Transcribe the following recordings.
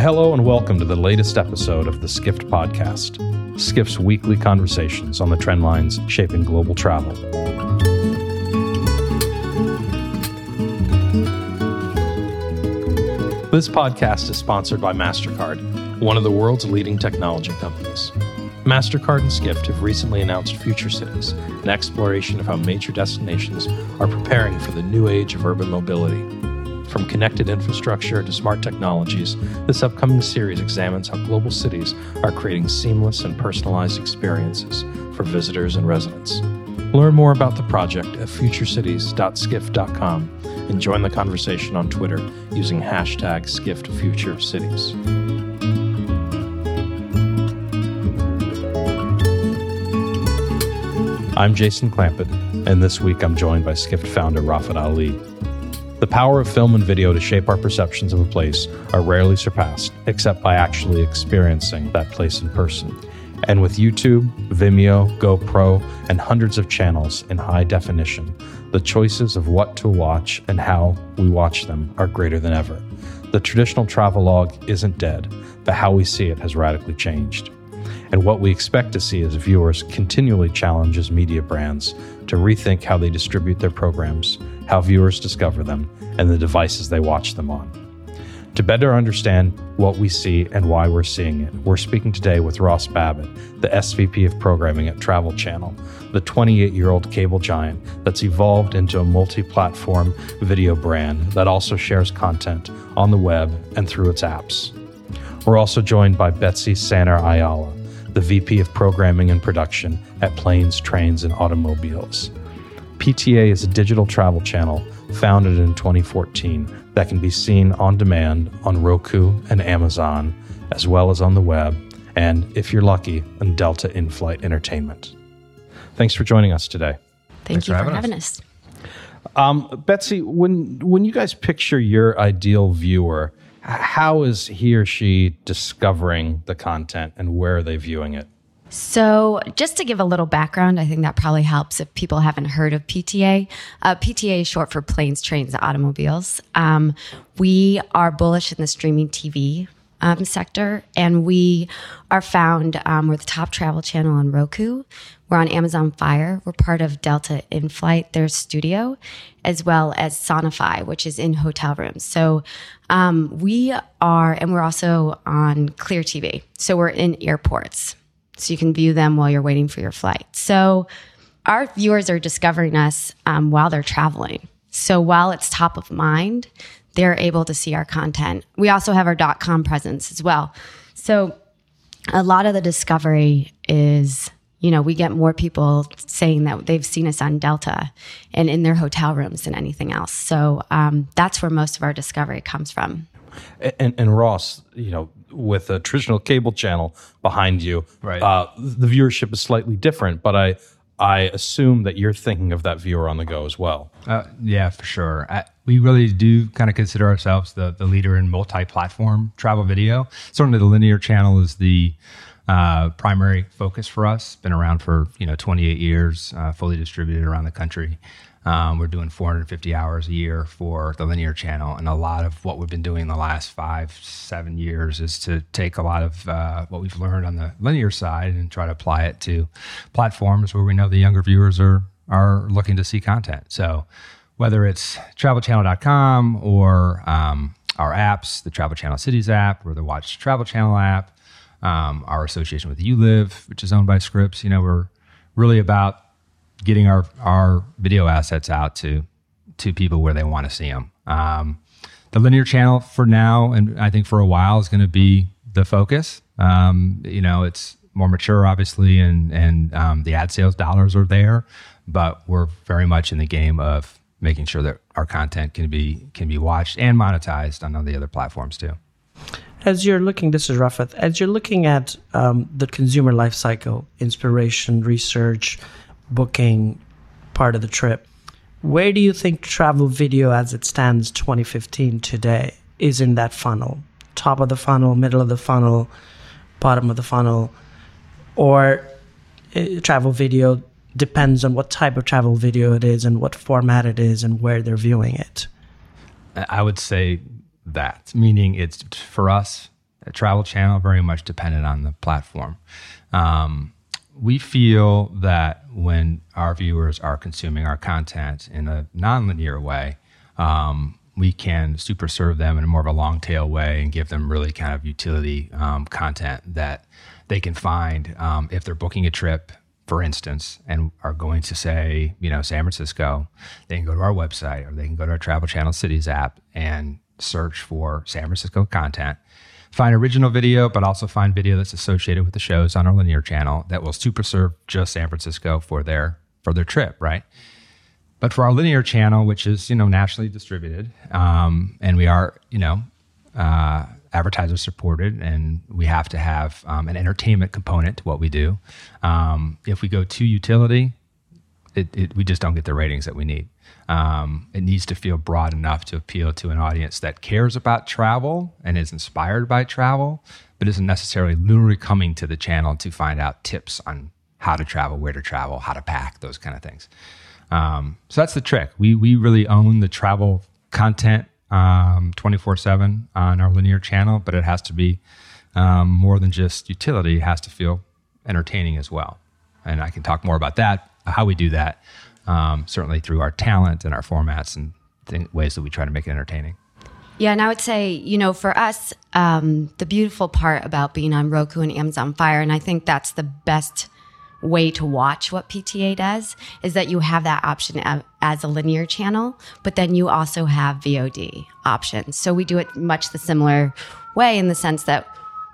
Hello and welcome to the latest episode of the Skift podcast, Skift's weekly conversations on the trend lines shaping global travel. This podcast is sponsored by MasterCard, one of the world's leading technology companies. MasterCard and Skift have recently announced Future Cities, an exploration of how major destinations are preparing for the new age of urban mobility. From connected infrastructure to smart technologies, this upcoming series examines how global cities are creating seamless and personalized experiences for visitors and residents. Learn more about the project at futurecities.skift.com and join the conversation on Twitter using hashtag SkiftFutureCities. I'm Jason Clampet, and this week I'm joined by Skift founder Rafat Ali. The power of film and video to shape our perceptions of a place are rarely surpassed, except by actually experiencing that place in person. And with YouTube, Vimeo, GoPro, and hundreds of channels in high definition, the choices of what to watch and how we watch them are greater than ever. The traditional travelogue isn't dead, but how we see it has radically changed. And what we expect to see as viewers continually challenges media brands to rethink how they distribute their programs, how viewers discover them, and the devices they watch them on. To better understand what we see and why we're seeing it, we're speaking today with Ross Babbit, the SVP of Programming at Travel Channel, the 28 year old cable giant that's evolved into a multi platform video brand that also shares content on the web and through its apps. We're also joined by Betsy Sanner Ayala, the VP of Programming and Production at Planes, Trains, and Automobiles. PTA is a digital travel channel founded in 2014 that can be seen on demand on Roku and Amazon, as well as on the web, and if you're lucky, on Delta in flight entertainment. Thanks for joining us today. Thank Thanks you for having, having us. us. Um, Betsy, when when you guys picture your ideal viewer, how is he or she discovering the content and where are they viewing it? So, just to give a little background, I think that probably helps if people haven't heard of PTA. Uh, PTA is short for Planes, Trains, Automobiles. Um, we are bullish in the streaming TV um, sector, and we are found. Um, we're the top travel channel on Roku. We're on Amazon Fire. We're part of Delta In Flight, their studio, as well as Sonifi, which is in hotel rooms. So um, we are, and we're also on Clear TV. So we're in airports so you can view them while you're waiting for your flight. So our viewers are discovering us um, while they're traveling. So while it's top of mind, they're able to see our content. We also have our .com presence as well. So a lot of the discovery is, you know, we get more people saying that they've seen us on Delta and in their hotel rooms than anything else. So um, that's where most of our discovery comes from. And, and, Ross, you know, with a traditional cable channel behind you, right. Uh, the viewership is slightly different, but I I assume that you're thinking of that viewer on the go as well. Uh, yeah, for sure. I, we really do kind of consider ourselves the, the leader in multi-platform travel video. Certainly, the linear channel is the uh, primary focus for us. Been around for you know 28 years, uh, fully distributed around the country. Um, we're doing 450 hours a year for the linear channel, and a lot of what we've been doing in the last five, seven years is to take a lot of uh, what we've learned on the linear side and try to apply it to platforms where we know the younger viewers are are looking to see content. So whether it's travelchannel.com or um, our apps, the Travel Channel Cities app or the Watch Travel Channel app, um, our association with Ulive, which is owned by Scripps, you know, we're really about getting our our video assets out to to people where they want to see them. Um, the linear channel for now, and I think for a while, is going to be the focus. Um, you know, it's more mature, obviously, and and um, the ad sales dollars are there, but we're very much in the game of making sure that our content can be can be watched and monetized on all the other platforms too. As you're looking, this is Rafat. As you're looking at um, the consumer life cycle, inspiration, research, booking part of the trip. Where do you think travel video as it stands 2015 today is in that funnel? Top of the funnel, middle of the funnel, bottom of the funnel, or uh, travel video depends on what type of travel video it is and what format it is and where they're viewing it. I would say that, meaning it's for us, a travel channel, very much dependent on the platform. Um, we feel that when our viewers are consuming our content in a nonlinear way, um, we can super serve them in a more of a long tail way and give them really kind of utility um, content that they can find um, if they're booking a trip, for instance, and are going to say, you know, San Francisco, they can go to our website or they can go to our Travel Channel Cities app and search for San Francisco content find original video, but also find video that's associated with the shows on our linear channel that will super serve just San Francisco for their for their trip, right? But for our linear channel, which is you know nationally distributed, um, and we are you know uh, advertiser supported, and we have to have um, an entertainment component to what we do. Um, if we go to utility, it, it, we just don't get the ratings that we need. Um, it needs to feel broad enough to appeal to an audience that cares about travel and is inspired by travel, but isn't necessarily literally coming to the channel to find out tips on how to travel, where to travel, how to pack, those kind of things. Um, so that's the trick. We we really own the travel content um, twenty four seven on our linear channel, but it has to be um, more than just utility. It has to feel entertaining as well. And I can talk more about that, how we do that um, certainly through our talent and our formats and th- ways that we try to make it entertaining. Yeah, and I would say, you know, for us, um, the beautiful part about being on Roku and Amazon Fire, and I think that's the best way to watch what PTA does, is that you have that option as a linear channel, but then you also have VOD options. So we do it much the similar way in the sense that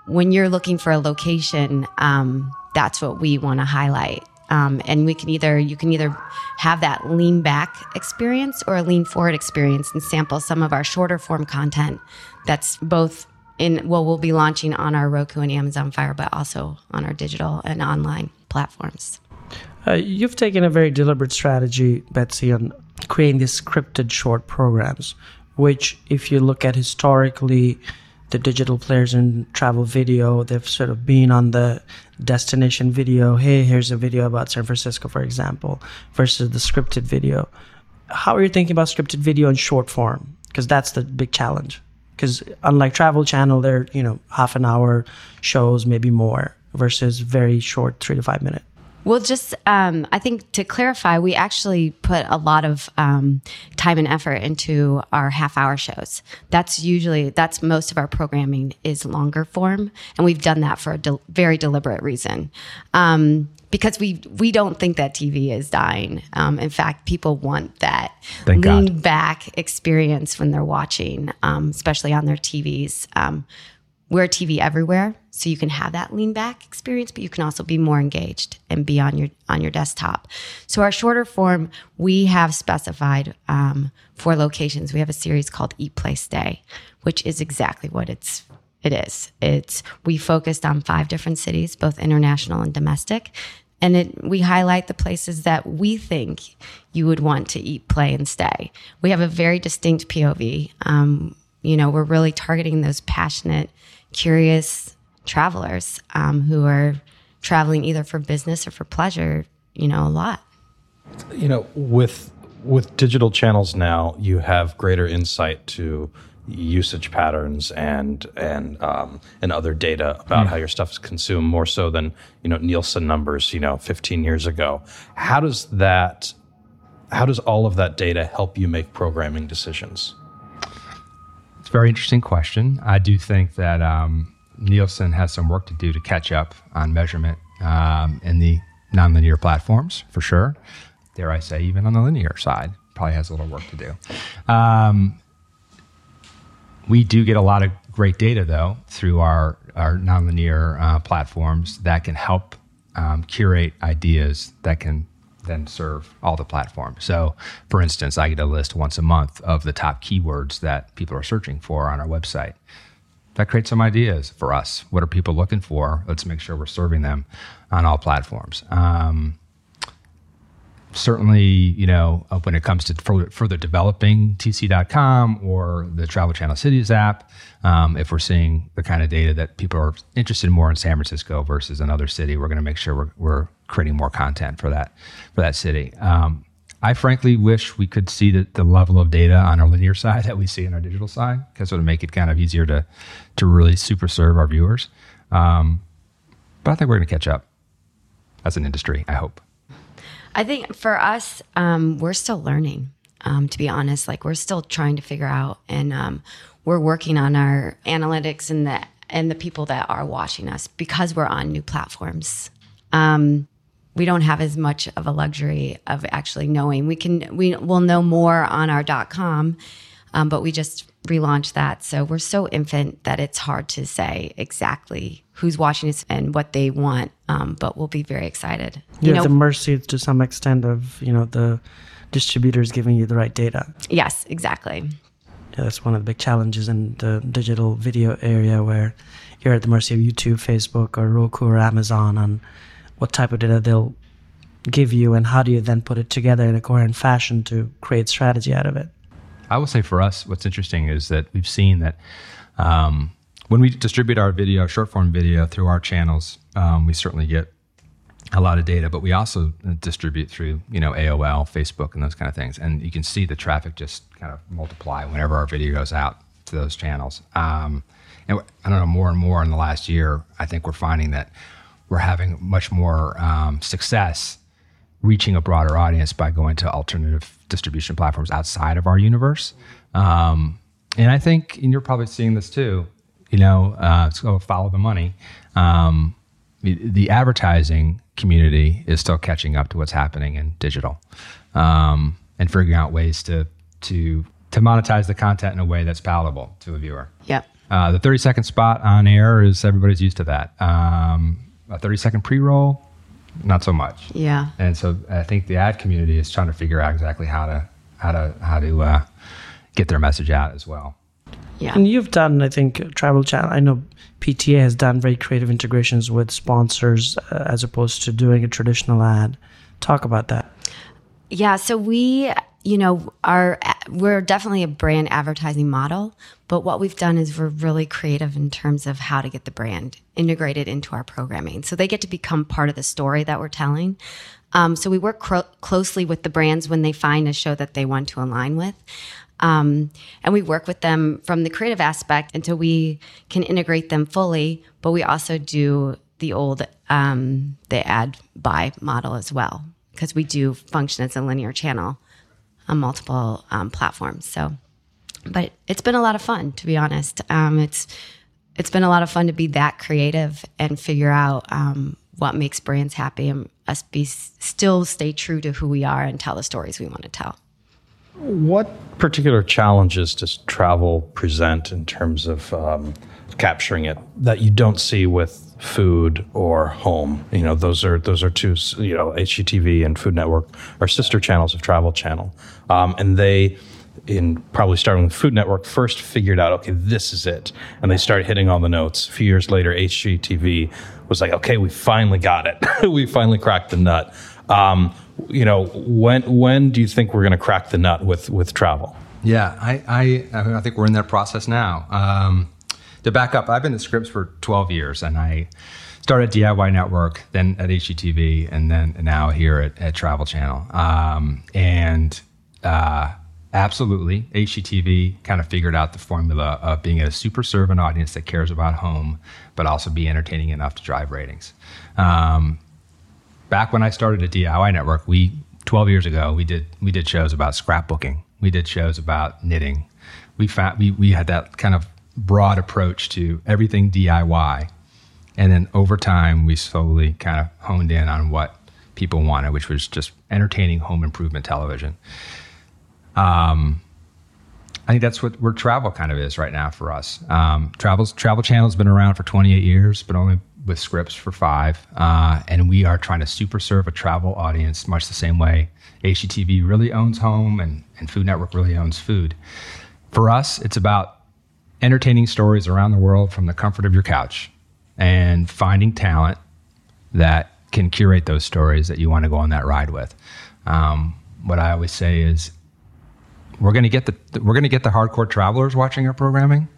when you're looking for a location, um, that's what we want to highlight. Um, and we can either you can either have that lean back experience or a lean forward experience and sample some of our shorter form content that's both in well we'll be launching on our roku and amazon fire but also on our digital and online platforms. Uh, you've taken a very deliberate strategy betsy on creating these scripted short programs which if you look at historically the digital players in travel video. They've sort of been on the destination video. Hey, here's a video about San Francisco, for example, versus the scripted video. How are you thinking about scripted video in short form? Because that's the big challenge. Because unlike Travel Channel, they're you know half an hour shows, maybe more, versus very short, three to five minute. Well, just um, I think to clarify, we actually put a lot of um, time and effort into our half hour shows. That's usually that's most of our programming is longer form, and we've done that for a de- very deliberate reason. Um, because we we don't think that TV is dying. Um, in fact, people want that Thank lean God. back experience when they're watching, um, especially on their TVs. Um, we're TV everywhere, so you can have that lean back experience, but you can also be more engaged and be on your on your desktop. So our shorter form, we have specified um, locations. We have a series called Eat Play Stay, which is exactly what it's it is. It's we focused on five different cities, both international and domestic. And it, we highlight the places that we think you would want to eat, play, and stay. We have a very distinct POV. Um, you know, we're really targeting those passionate curious travelers um, who are traveling either for business or for pleasure, you know, a lot. You know, with with digital channels now, you have greater insight to usage patterns and and um, and other data about mm. how your stuff is consumed more so than you know Nielsen numbers you know 15 years ago. How does that how does all of that data help you make programming decisions? It's a very interesting question. I do think that um, Nielsen has some work to do to catch up on measurement um, in the nonlinear platforms, for sure. Dare I say, even on the linear side, probably has a little work to do. Um, we do get a lot of great data, though, through our, our nonlinear uh, platforms that can help um, curate ideas that can then serve all the platforms. So, for instance, I get a list once a month of the top keywords that people are searching for on our website. That creates some ideas for us. What are people looking for? Let's make sure we're serving them on all platforms. Um, certainly, you know, uh, when it comes to further, developing TC.com or the Travel Channel Cities app, um, if we're seeing the kind of data that people are interested more in San Francisco versus another city, we're going to make sure we're, we're, creating more content for that for that city. Um, I frankly wish we could see the, the level of data on our linear side that we see on our digital side because it would make it kind of easier to to really super serve our viewers. Um, but I think we're going to catch up as an industry. I hope. I think for us, um, we're still learning. Um, to be honest, like we're still trying to figure out, and um, we're working on our analytics and the and the people that are watching us because we're on new platforms. Um, we don't have as much of a luxury of actually knowing. We can we will know more on our .com, um, but we just relaunched that, so we're so infant that it's hard to say exactly who's watching us and what they want. Um, but we'll be very excited. You You're know, at the mercy to some extent of you know the distributors giving you the right data. Yes, exactly. Yeah, that's one of the big challenges in the digital video area where you're at the mercy of YouTube, Facebook, or Roku or Amazon on what type of data they'll give you and how do you then put it together in a coherent fashion to create strategy out of it. I will say for us, what's interesting is that we've seen that um, when we distribute our video, short form video through our channels, um, we certainly get a lot of data, but we also distribute through, you know, AOL, Facebook, and those kind of things. And you can see the traffic just kind of multiply whenever our video goes out to those channels. Um, and I don't know, more and more in the last year, I think we're finding that we're having much more um, success reaching a broader audience by going to alternative distribution platforms outside of our universe. Um, and I think, and you're probably seeing this too, you know, uh, so follow the money. Um, the, the, advertising community is still catching up to what's happening in digital um, and figuring out ways to, to, to monetize the content in a way that's palatable to a viewer. Yep. Uh, the 30 second spot on air is everybody's used to that. Um, a 30 second pre roll, not so much. Yeah. And so I think the ad community is trying to figure out exactly how to how to how to uh, get their message out as well. Yeah. And you've done, I think, Travel Channel. I know PTA has done very creative integrations with sponsors uh, as opposed to doing a traditional ad. Talk about that. Yeah. So we you know, our we're definitely a brand advertising model, but what we've done is we're really creative in terms of how to get the brand integrated into our programming. So they get to become part of the story that we're telling. Um, so we work cro- closely with the brands when they find a show that they want to align with. Um, and we work with them from the creative aspect until we can integrate them fully. But we also do the old um, the ad buy model as well because we do function as a linear channel on multiple um, platforms. So, but it's been a lot of fun, to be honest. Um, it's it's been a lot of fun to be that creative and figure out um, what makes brands happy and us be still stay true to who we are and tell the stories we want to tell. What particular challenges does travel present in terms of um, capturing it that you don't see with food or home. You know, those are those are two. You know, HGTV and Food Network are sister channels of Travel Channel, um, and they. In probably starting with Food Network, first figured out, okay, this is it. And they started hitting all the notes. A few years later, HGTV was like, okay, we finally got it. we finally cracked the nut. Um, you know, when when do you think we're going to crack the nut with with travel? Yeah, I I, I think we're in that process now. Um, to back up, I've been at Scripps for 12 years, and I started DIY Network, then at HGTV, and then now here at, at Travel Channel. Um, and uh, absolutely, HGTV kind of figured out the formula of being a super servant audience that cares about home, but also be entertaining enough to drive ratings. Um, back when I started at DIY Network, we 12 years ago, we did we did shows about scrapbooking. We did shows about knitting. We found we we had that kind of broad approach to everything DIY. And then over time, we slowly kind of honed in on what people wanted, which was just entertaining home improvement television. Um, I think that's what where travel kind of is right now for us. Um, travels Travel Channel's been around for 28 years, but only with Scripps for five, uh, and we are trying to super serve a travel audience much the same way HGTV really owns home and, and Food Network really owns food. For us, it's about entertaining stories around the world from the comfort of your couch and finding talent that can curate those stories that you want to go on that ride with. Um, what I always say is, we're going to get the we're going to get the hardcore travelers watching our programming,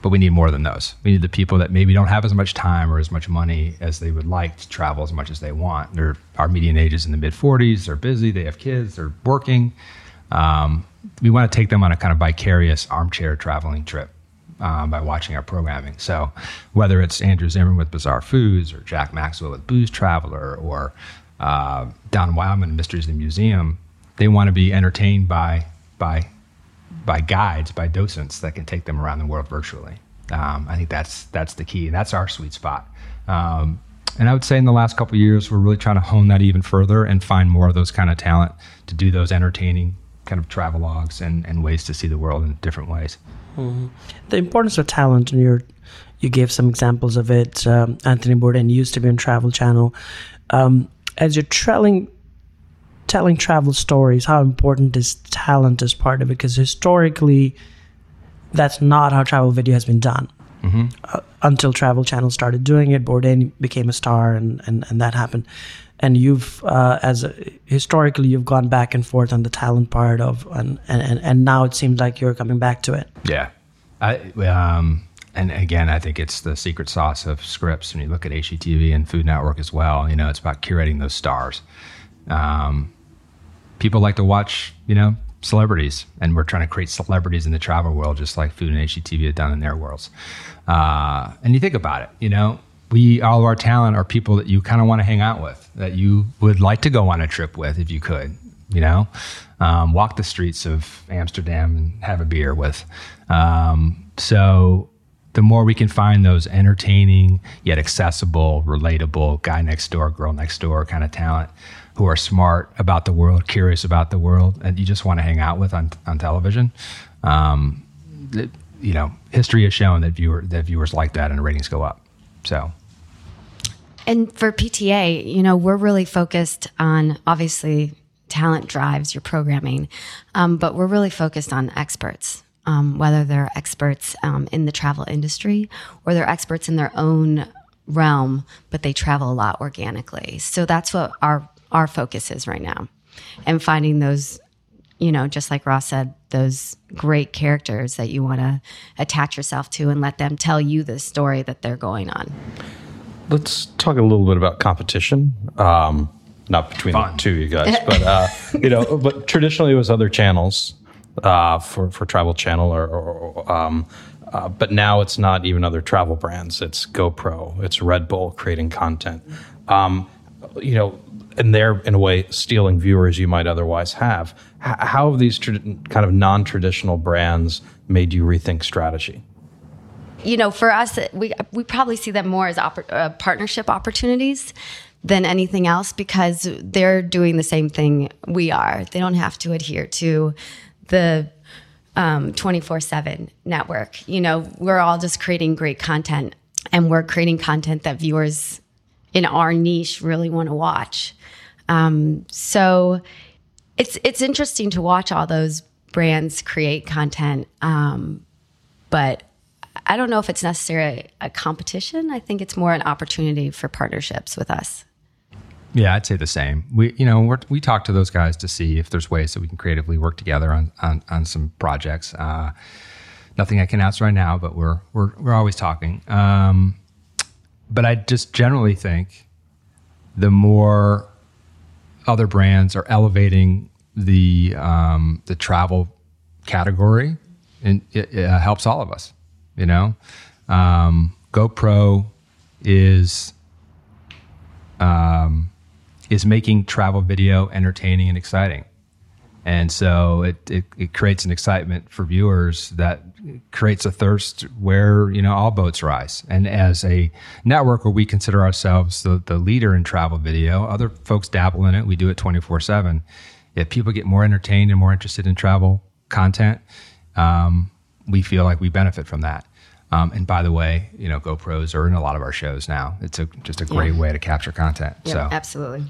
but we need more than those. We need the people that maybe don't have as much time or as much money as they would like to travel as much as they want. They're, our median age is in the mid 40s. They're busy. They have kids. They're working. Um, we want to take them on a kind of vicarious armchair traveling trip um, by watching our programming. So whether it's Andrew Zimmern with Bizarre Foods or Jack Maxwell with Booze Traveler or uh, Don Wildman and Mysteries of the Museum, they want to be entertained by by by guides, by docents that can take them around the world virtually. Um, I think that's that's the key, and that's our sweet spot. Um, and I would say in the last couple years, we're really trying to hone that even further and find more of those kind of talent to do those entertaining kind of travelogues and, and ways to see the world in different ways. Mm-hmm. The importance of talent, and you you gave some examples of it. Um, Anthony Bourdain used to be on Travel Channel. Um, as you're telling telling travel stories, how important is talent as part of it? Because historically, that's not how travel video has been done. Mm-hmm. Uh, until Travel Channel started doing it, Bourdain became a star, and, and, and that happened. And you've, uh, as a, historically, you've gone back and forth on the talent part of, and, and, and now it seems like you're coming back to it. Yeah. I, um, and again, I think it's the secret sauce of Scripps When you look at HGTV and Food Network as well, you know, it's about curating those stars. Um, people like to watch, you know, celebrities, and we're trying to create celebrities in the travel world, just like Food and HGTV have done in their worlds. Uh, and you think about it, you know, we all of our talent are people that you kind of want to hang out with, that you would like to go on a trip with if you could, you know, um, walk the streets of Amsterdam and have a beer with. Um, so the more we can find those entertaining yet accessible, relatable guy next door, girl next door kind of talent who are smart about the world, curious about the world, and you just want to hang out with on, on television. Um, it, you know, history has shown that viewer that viewers like that and ratings go up. So. And for PTA, you know, we're really focused on obviously talent drives your programming, um, but we're really focused on experts. Um, whether they're experts um, in the travel industry or they're experts in their own realm, but they travel a lot organically. So that's what our our focus is right now, and finding those, you know, just like Ross said, those great characters that you want to attach yourself to and let them tell you the story that they're going on. Let's talk a little bit about competition. Um, not between Fun. the two of you guys, but uh, you know, but traditionally it was other channels uh, for for Travel Channel or, or um, uh, but now it's not even other travel brands. It's GoPro, it's Red Bull creating content. Um, you know, and they're in a way stealing viewers you might otherwise have. H- how have these tra- kind of non-traditional brands made you rethink strategy? You know, for us, we we probably see them more as oppor- uh, partnership opportunities than anything else because they're doing the same thing we are. They don't have to adhere to the um, 24 7 network. You know, we're all just creating great content and we're creating content that viewers in our niche really want to watch. Um, so it's it's interesting to watch all those brands create content, um, but I don't know if it's necessarily a competition. I think it's more an opportunity for partnerships with us. Yeah, I'd say the same. We, you know, we talk to those guys to see if there's ways that we can creatively work together on on, on some projects. Uh, nothing I can announce right now, but we're we're we're always talking. Um, but I just generally think the more other brands are elevating the um, the travel category, and it, it, helps all of us. You know, um, GoPro is um, is making travel video entertaining and exciting. And so it, it, it, creates an excitement for viewers that creates a thirst where, you know, all boats rise. And as a network where we consider ourselves the, the leader in travel video, other folks dabble in it. We do it 24 seven. If people get more entertained and more interested in travel content, um, we feel like we benefit from that. Um, and by the way, you know, GoPros are in a lot of our shows now. It's a, just a great yeah. way to capture content. Yeah, so absolutely.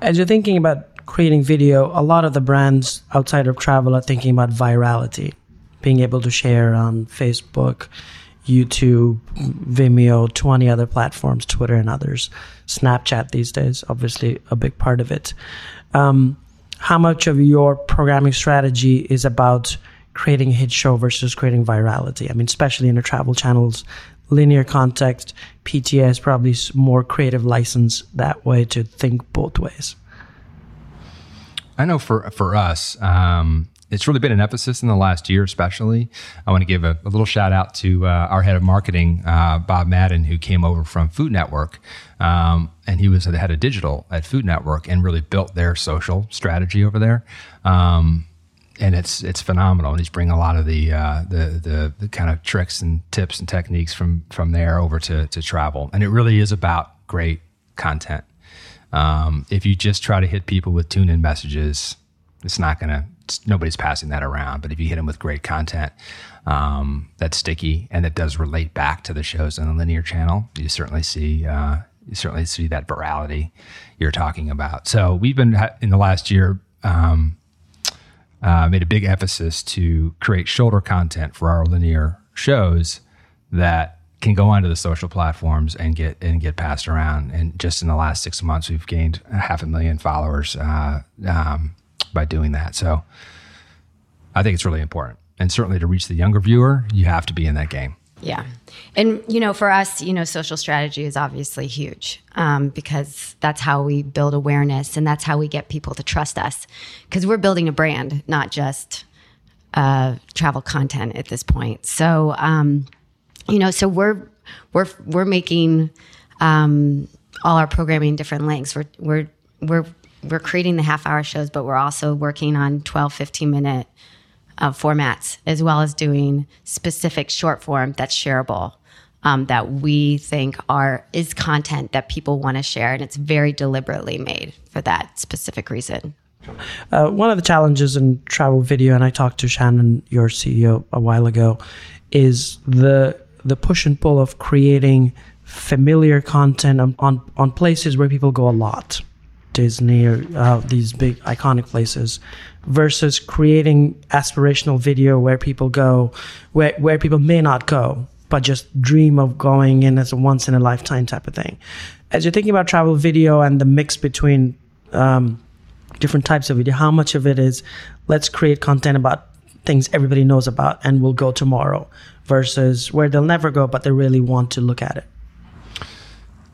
As you're thinking about creating video, a lot of the brands outside of travel are thinking about virality, being able to share on Facebook, YouTube, Vimeo, 20 other platforms, Twitter, and others. Snapchat these days, obviously, a big part of it. Um, how much of your programming strategy is about creating a hit show versus creating virality? I mean, especially in the travel channels, linear context, PTA is probably more creative license that way to think both ways. I know for for us, um, it's really been an emphasis in the last year, especially. I want to give a, a little shout out to uh, our head of marketing, uh, Bob Madden, who came over from Food Network. Um, and he was the head of digital at Food Network and really built their social strategy over there. Um, and it's it's phenomenal. And he's bringing a lot of the, uh, the, the the kind of tricks and tips and techniques from from there over to to travel. And it really is about great content. Um, if you just try to hit people with tune in messages, it's not going to nobody's passing that around. But if you hit them with great content um, that's sticky and that does relate back to the shows on the linear channel, you certainly see uh, you certainly see that virality you're talking about. So we've been in the last year. Um, uh, made a big emphasis to create shoulder content for our linear shows that can go onto the social platforms and get and get passed around. And just in the last six months, we've gained half a million followers uh, um, by doing that. So I think it's really important. And certainly to reach the younger viewer, you have to be in that game. Yeah. And, you know, for us, you know, social strategy is obviously huge um, because that's how we build awareness and that's how we get people to trust us because we're building a brand, not just uh, travel content at this point. So, um, you know, so we're, we're, we're making um, all our programming different lengths. We're, we're, we're we're creating the half hour shows, but we're also working on 12, 15 minute uh, formats, as well as doing specific short form that's shareable. Um, that we think are is content that people want to share, and it's very deliberately made for that specific reason. Uh, one of the challenges in travel video, and I talked to Shannon, your CEO, a while ago, is the the push and pull of creating familiar content on, on, on places where people go a lot. Disney or uh, these big iconic places versus creating aspirational video where people go where, where people may not go but just dream of going in as a once in a lifetime type of thing. As you're thinking about travel video and the mix between um, different types of video how much of it is let's create content about things everybody knows about and will go tomorrow versus where they'll never go but they really want to look at it?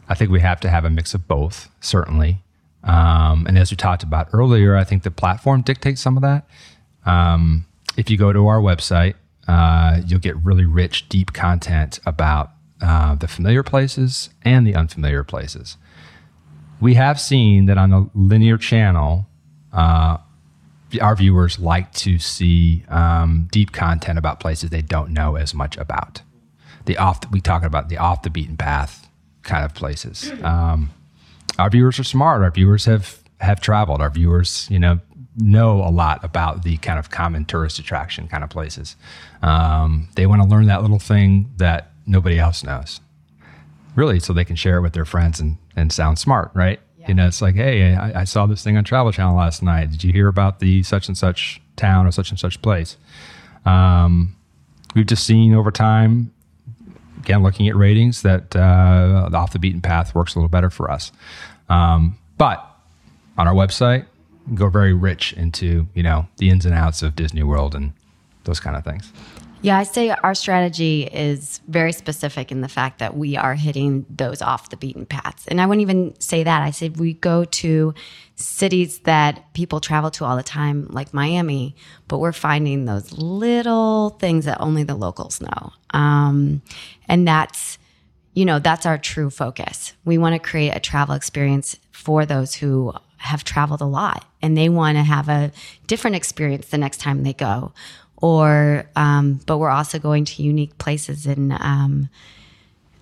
I think we have to have a mix of both certainly um, and as we talked about earlier, I think the platform dictates some of that. Um, if you go to our website, uh, you'll get really rich, deep content about uh, the familiar places and the unfamiliar places. We have seen that on the linear channel, uh, our viewers like to see um, deep content about places they don't know as much about. The off, we talk about the off the beaten path kind of places. Um, our viewers are smart. Our viewers have have traveled. Our viewers, you know, know a lot about the kind of common tourist attraction kind of places. Um, they want to learn that little thing that nobody else knows, really, so they can share it with their friends and and sound smart, right? Yeah. You know, it's like, hey, I, I, saw this thing on Travel Channel last night. Did you hear about the such and such town or such and such place? Um, we've just seen over time again, looking at ratings, that uh, off the beaten path works a little better for us. Um, but on our website, go very rich into you know the ins and outs of Disney World and those kind of things. Yeah, I say our strategy is very specific in the fact that we are hitting those off the beaten paths. And I wouldn't even say that. I said we go to cities that people travel to all the time, like Miami, but we're finding those little things that only the locals know. Um, and that's, you know, that's our true focus. We want to create a travel experience for those who have traveled a lot and they want to have a different experience the next time they go or um, but we're also going to unique places and um,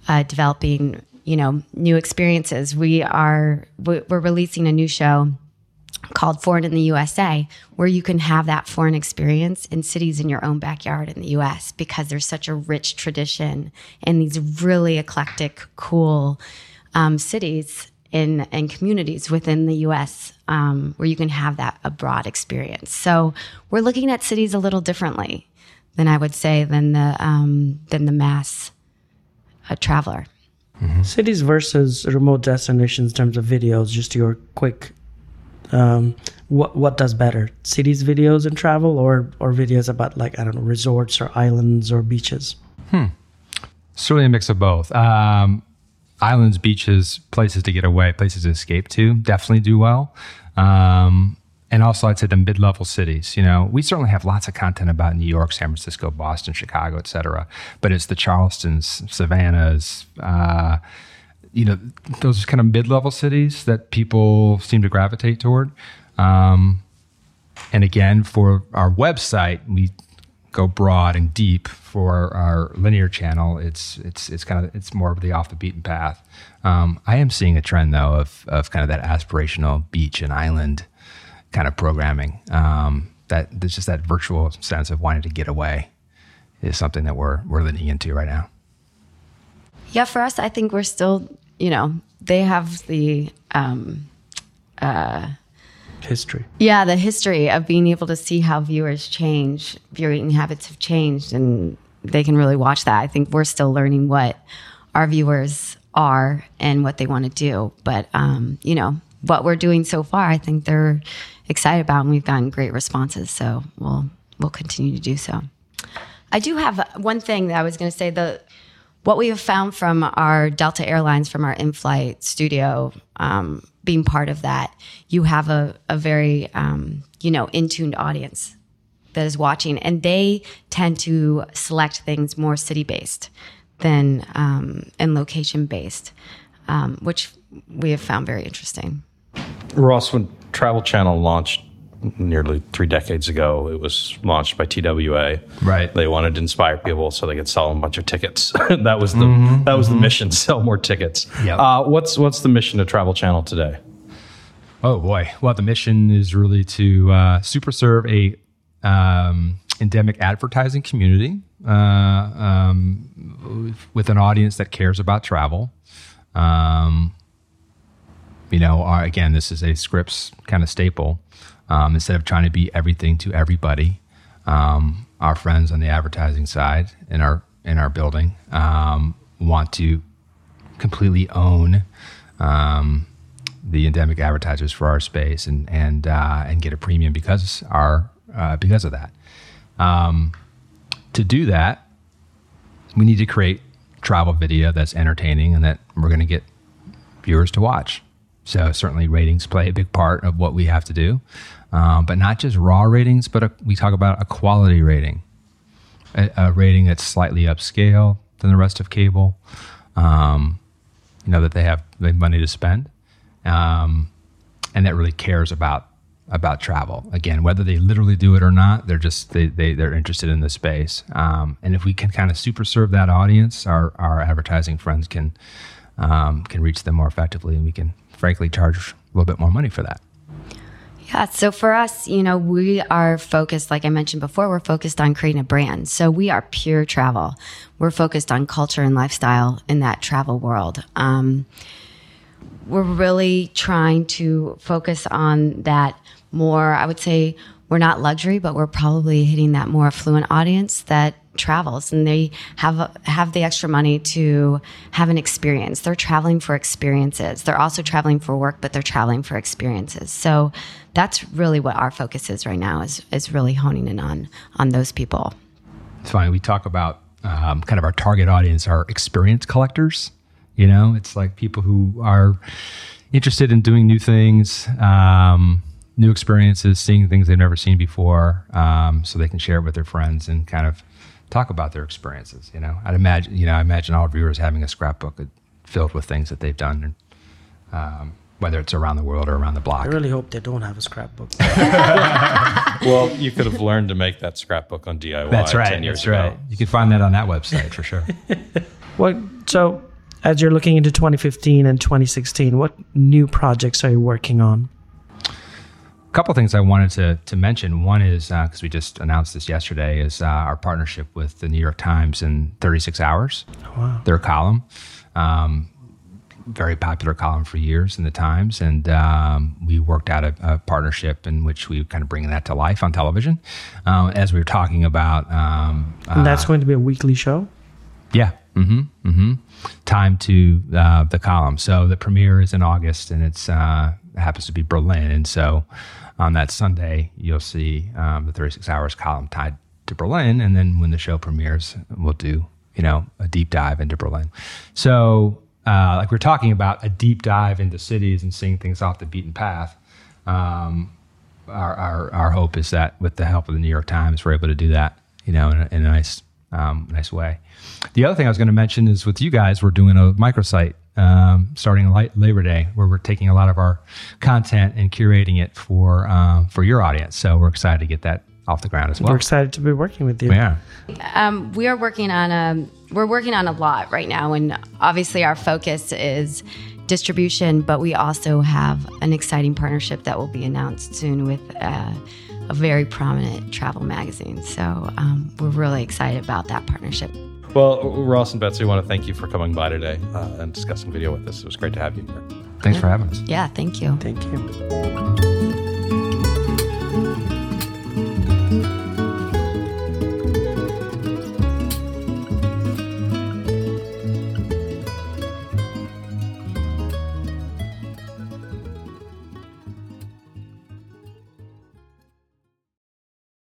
uh, developing you know new experiences. We are we're releasing a new show called foreign in the usa where you can have that foreign experience in cities in your own backyard in the us because there's such a rich tradition in these really eclectic cool um, cities in, in communities within the US um, where you can have that a broad experience. So we're looking at cities a little differently than I would say than the um, than the mass uh, traveler. Mm-hmm. Cities versus remote destinations in terms of videos. Just your quick um, what what does better, cities videos and travel, or or videos about like I don't know resorts or islands or beaches? Certainly a mix of both. Um, islands, beaches, places to get away, places to escape to definitely do well. Um, and also, I'd say the mid-level cities. You know, we certainly have lots of content about New York, San Francisco, Boston, Chicago, etc. But it's the Charlestons, Savannahs, uh, you know, those kind of mid-level cities that people seem to gravitate toward. Um, and again, for our website, we go broad and deep. For our linear channel, it's it's it's kind of it's more of the off the beaten path. Um, I am seeing a trend though of of kind of that aspirational beach and island kind of programming. Um, that there's just that virtual sense of wanting to get away is something that we're we're leaning into right now. Yeah, for us, I think we're still, you know, they have the, um, History. yeah, the history of being able to see how viewers change, viewing habits have changed, and they can really watch that. I think we're still learning what our viewers are and what they want to do. But, um, you know, what we're doing so far, I think they're excited about, and we've gotten great responses. So we'll we'll continue to do so. I do have one thing that I was going to say. The what we have found from our Delta Airlines, from our in-flight studio, um, being part of that, you have a, a very um, you know in-tuned audience that is watching, and they tend to select things more city-based than um, and location-based, um, which we have found very interesting. Ross, when Travel Channel launched nearly three decades ago, it was launched by TWA. Right. They wanted to inspire people so they could sell a bunch of tickets. that was the that was the mission: sell more tickets. Yep. Uh, what's what's the mission of Travel Channel today? Oh boy! Well, the mission is really to uh, super serve a um, endemic advertising community uh, um, with an audience that cares about travel. Um, you know, our, again, this is a Scripps kind of staple. Um, instead of trying to be everything to everybody, um, our friends on the advertising side in our in our building um, want to completely own um, the endemic advertisers for our space and and uh, and get a premium because our uh, because of that. Um, to do that, we need to create travel video that's entertaining and that we're going to get viewers to watch. So certainly ratings play a big part of what we have to do, um, but not just raw ratings, but a, we talk about a quality rating, a, a rating that's slightly upscale than the rest of cable. Um, you know that they have the money to spend, um, and that really cares about about travel. Again, whether they literally do it or not, they're just they, they they're interested in the space. Um, and if we can kind of super serve that audience, our our advertising friends can um, can reach them more effectively, and we can frankly charge a little bit more money for that. Yeah. So for us, you know, we are focused, like I mentioned before, we're focused on creating a brand. So we are pure travel. We're focused on culture and lifestyle in that travel world. Um, we're really trying to focus on that more, I would say, we're not luxury, but we're probably hitting that more affluent audience that travels and they have have the extra money to have an experience. They're traveling for experiences. They're also traveling for work, but they're traveling for experiences. So that's really what our focus is right now is is really honing in on on those people. It's funny. We talk about um, kind of our target audience are experience collectors. You know, it's like people who are interested in doing new things, um, new experiences, seeing things they've never seen before, um, so they can share it with their friends and kind of talk about their experiences. You know, I'd imagine, you know, I imagine all viewers having a scrapbook filled with things that they've done, and, um, whether it's around the world or around the block. I really hope they don't have a scrapbook. Well, you could have learned to make that scrapbook on DIY. That's right. 10 years That's right. ago. You can find that on that website for sure. what so as you're looking into 2015 and 2016, what new projects are you working on? Couple things I wanted to to mention. One is because we just announced this yesterday is uh, our partnership with the New York Times in 36 Hours. wow. Their column, um, very popular column for years in the Times, and um, we worked out a, a partnership in which we kind of bringing that to life on television. Um, as we were talking about, um, And that's going to be a weekly show? yeah. Mm-hmm. Mm-hmm. Time to uh, the column. So the premiere is in August, and it's uh, happens to be Berlin, and so on that Sunday, you'll see um, the 36 Hours column tied to Berlin, and then when the show premieres, we'll do you know a deep dive into Berlin. So, uh, like we're talking about a deep dive into cities and seeing things off the beaten path. Um, our, our, our hope is that with the help of the New York Times, we're able to do that, you know, in a, in a nice um, nice way. The other thing I was going to mention is with you guys, we're doing a microsite um, starting Labor Day, where we're taking a lot of our content and curating it for um, for your audience. So we're excited to get that off the ground as well. We're excited to be working with you. Yeah, Um, we are working on a we're working on a lot right now, and obviously our focus is distribution, but we also have an exciting partnership that will be announced soon with uh, a very prominent travel magazine. So um, we're really excited about that partnership. Well, Ross and Betsy, I want to thank you for coming by today uh, and discussing video with us. It was great to have you here. Thanks for having us. Yeah, thank you. Thank you.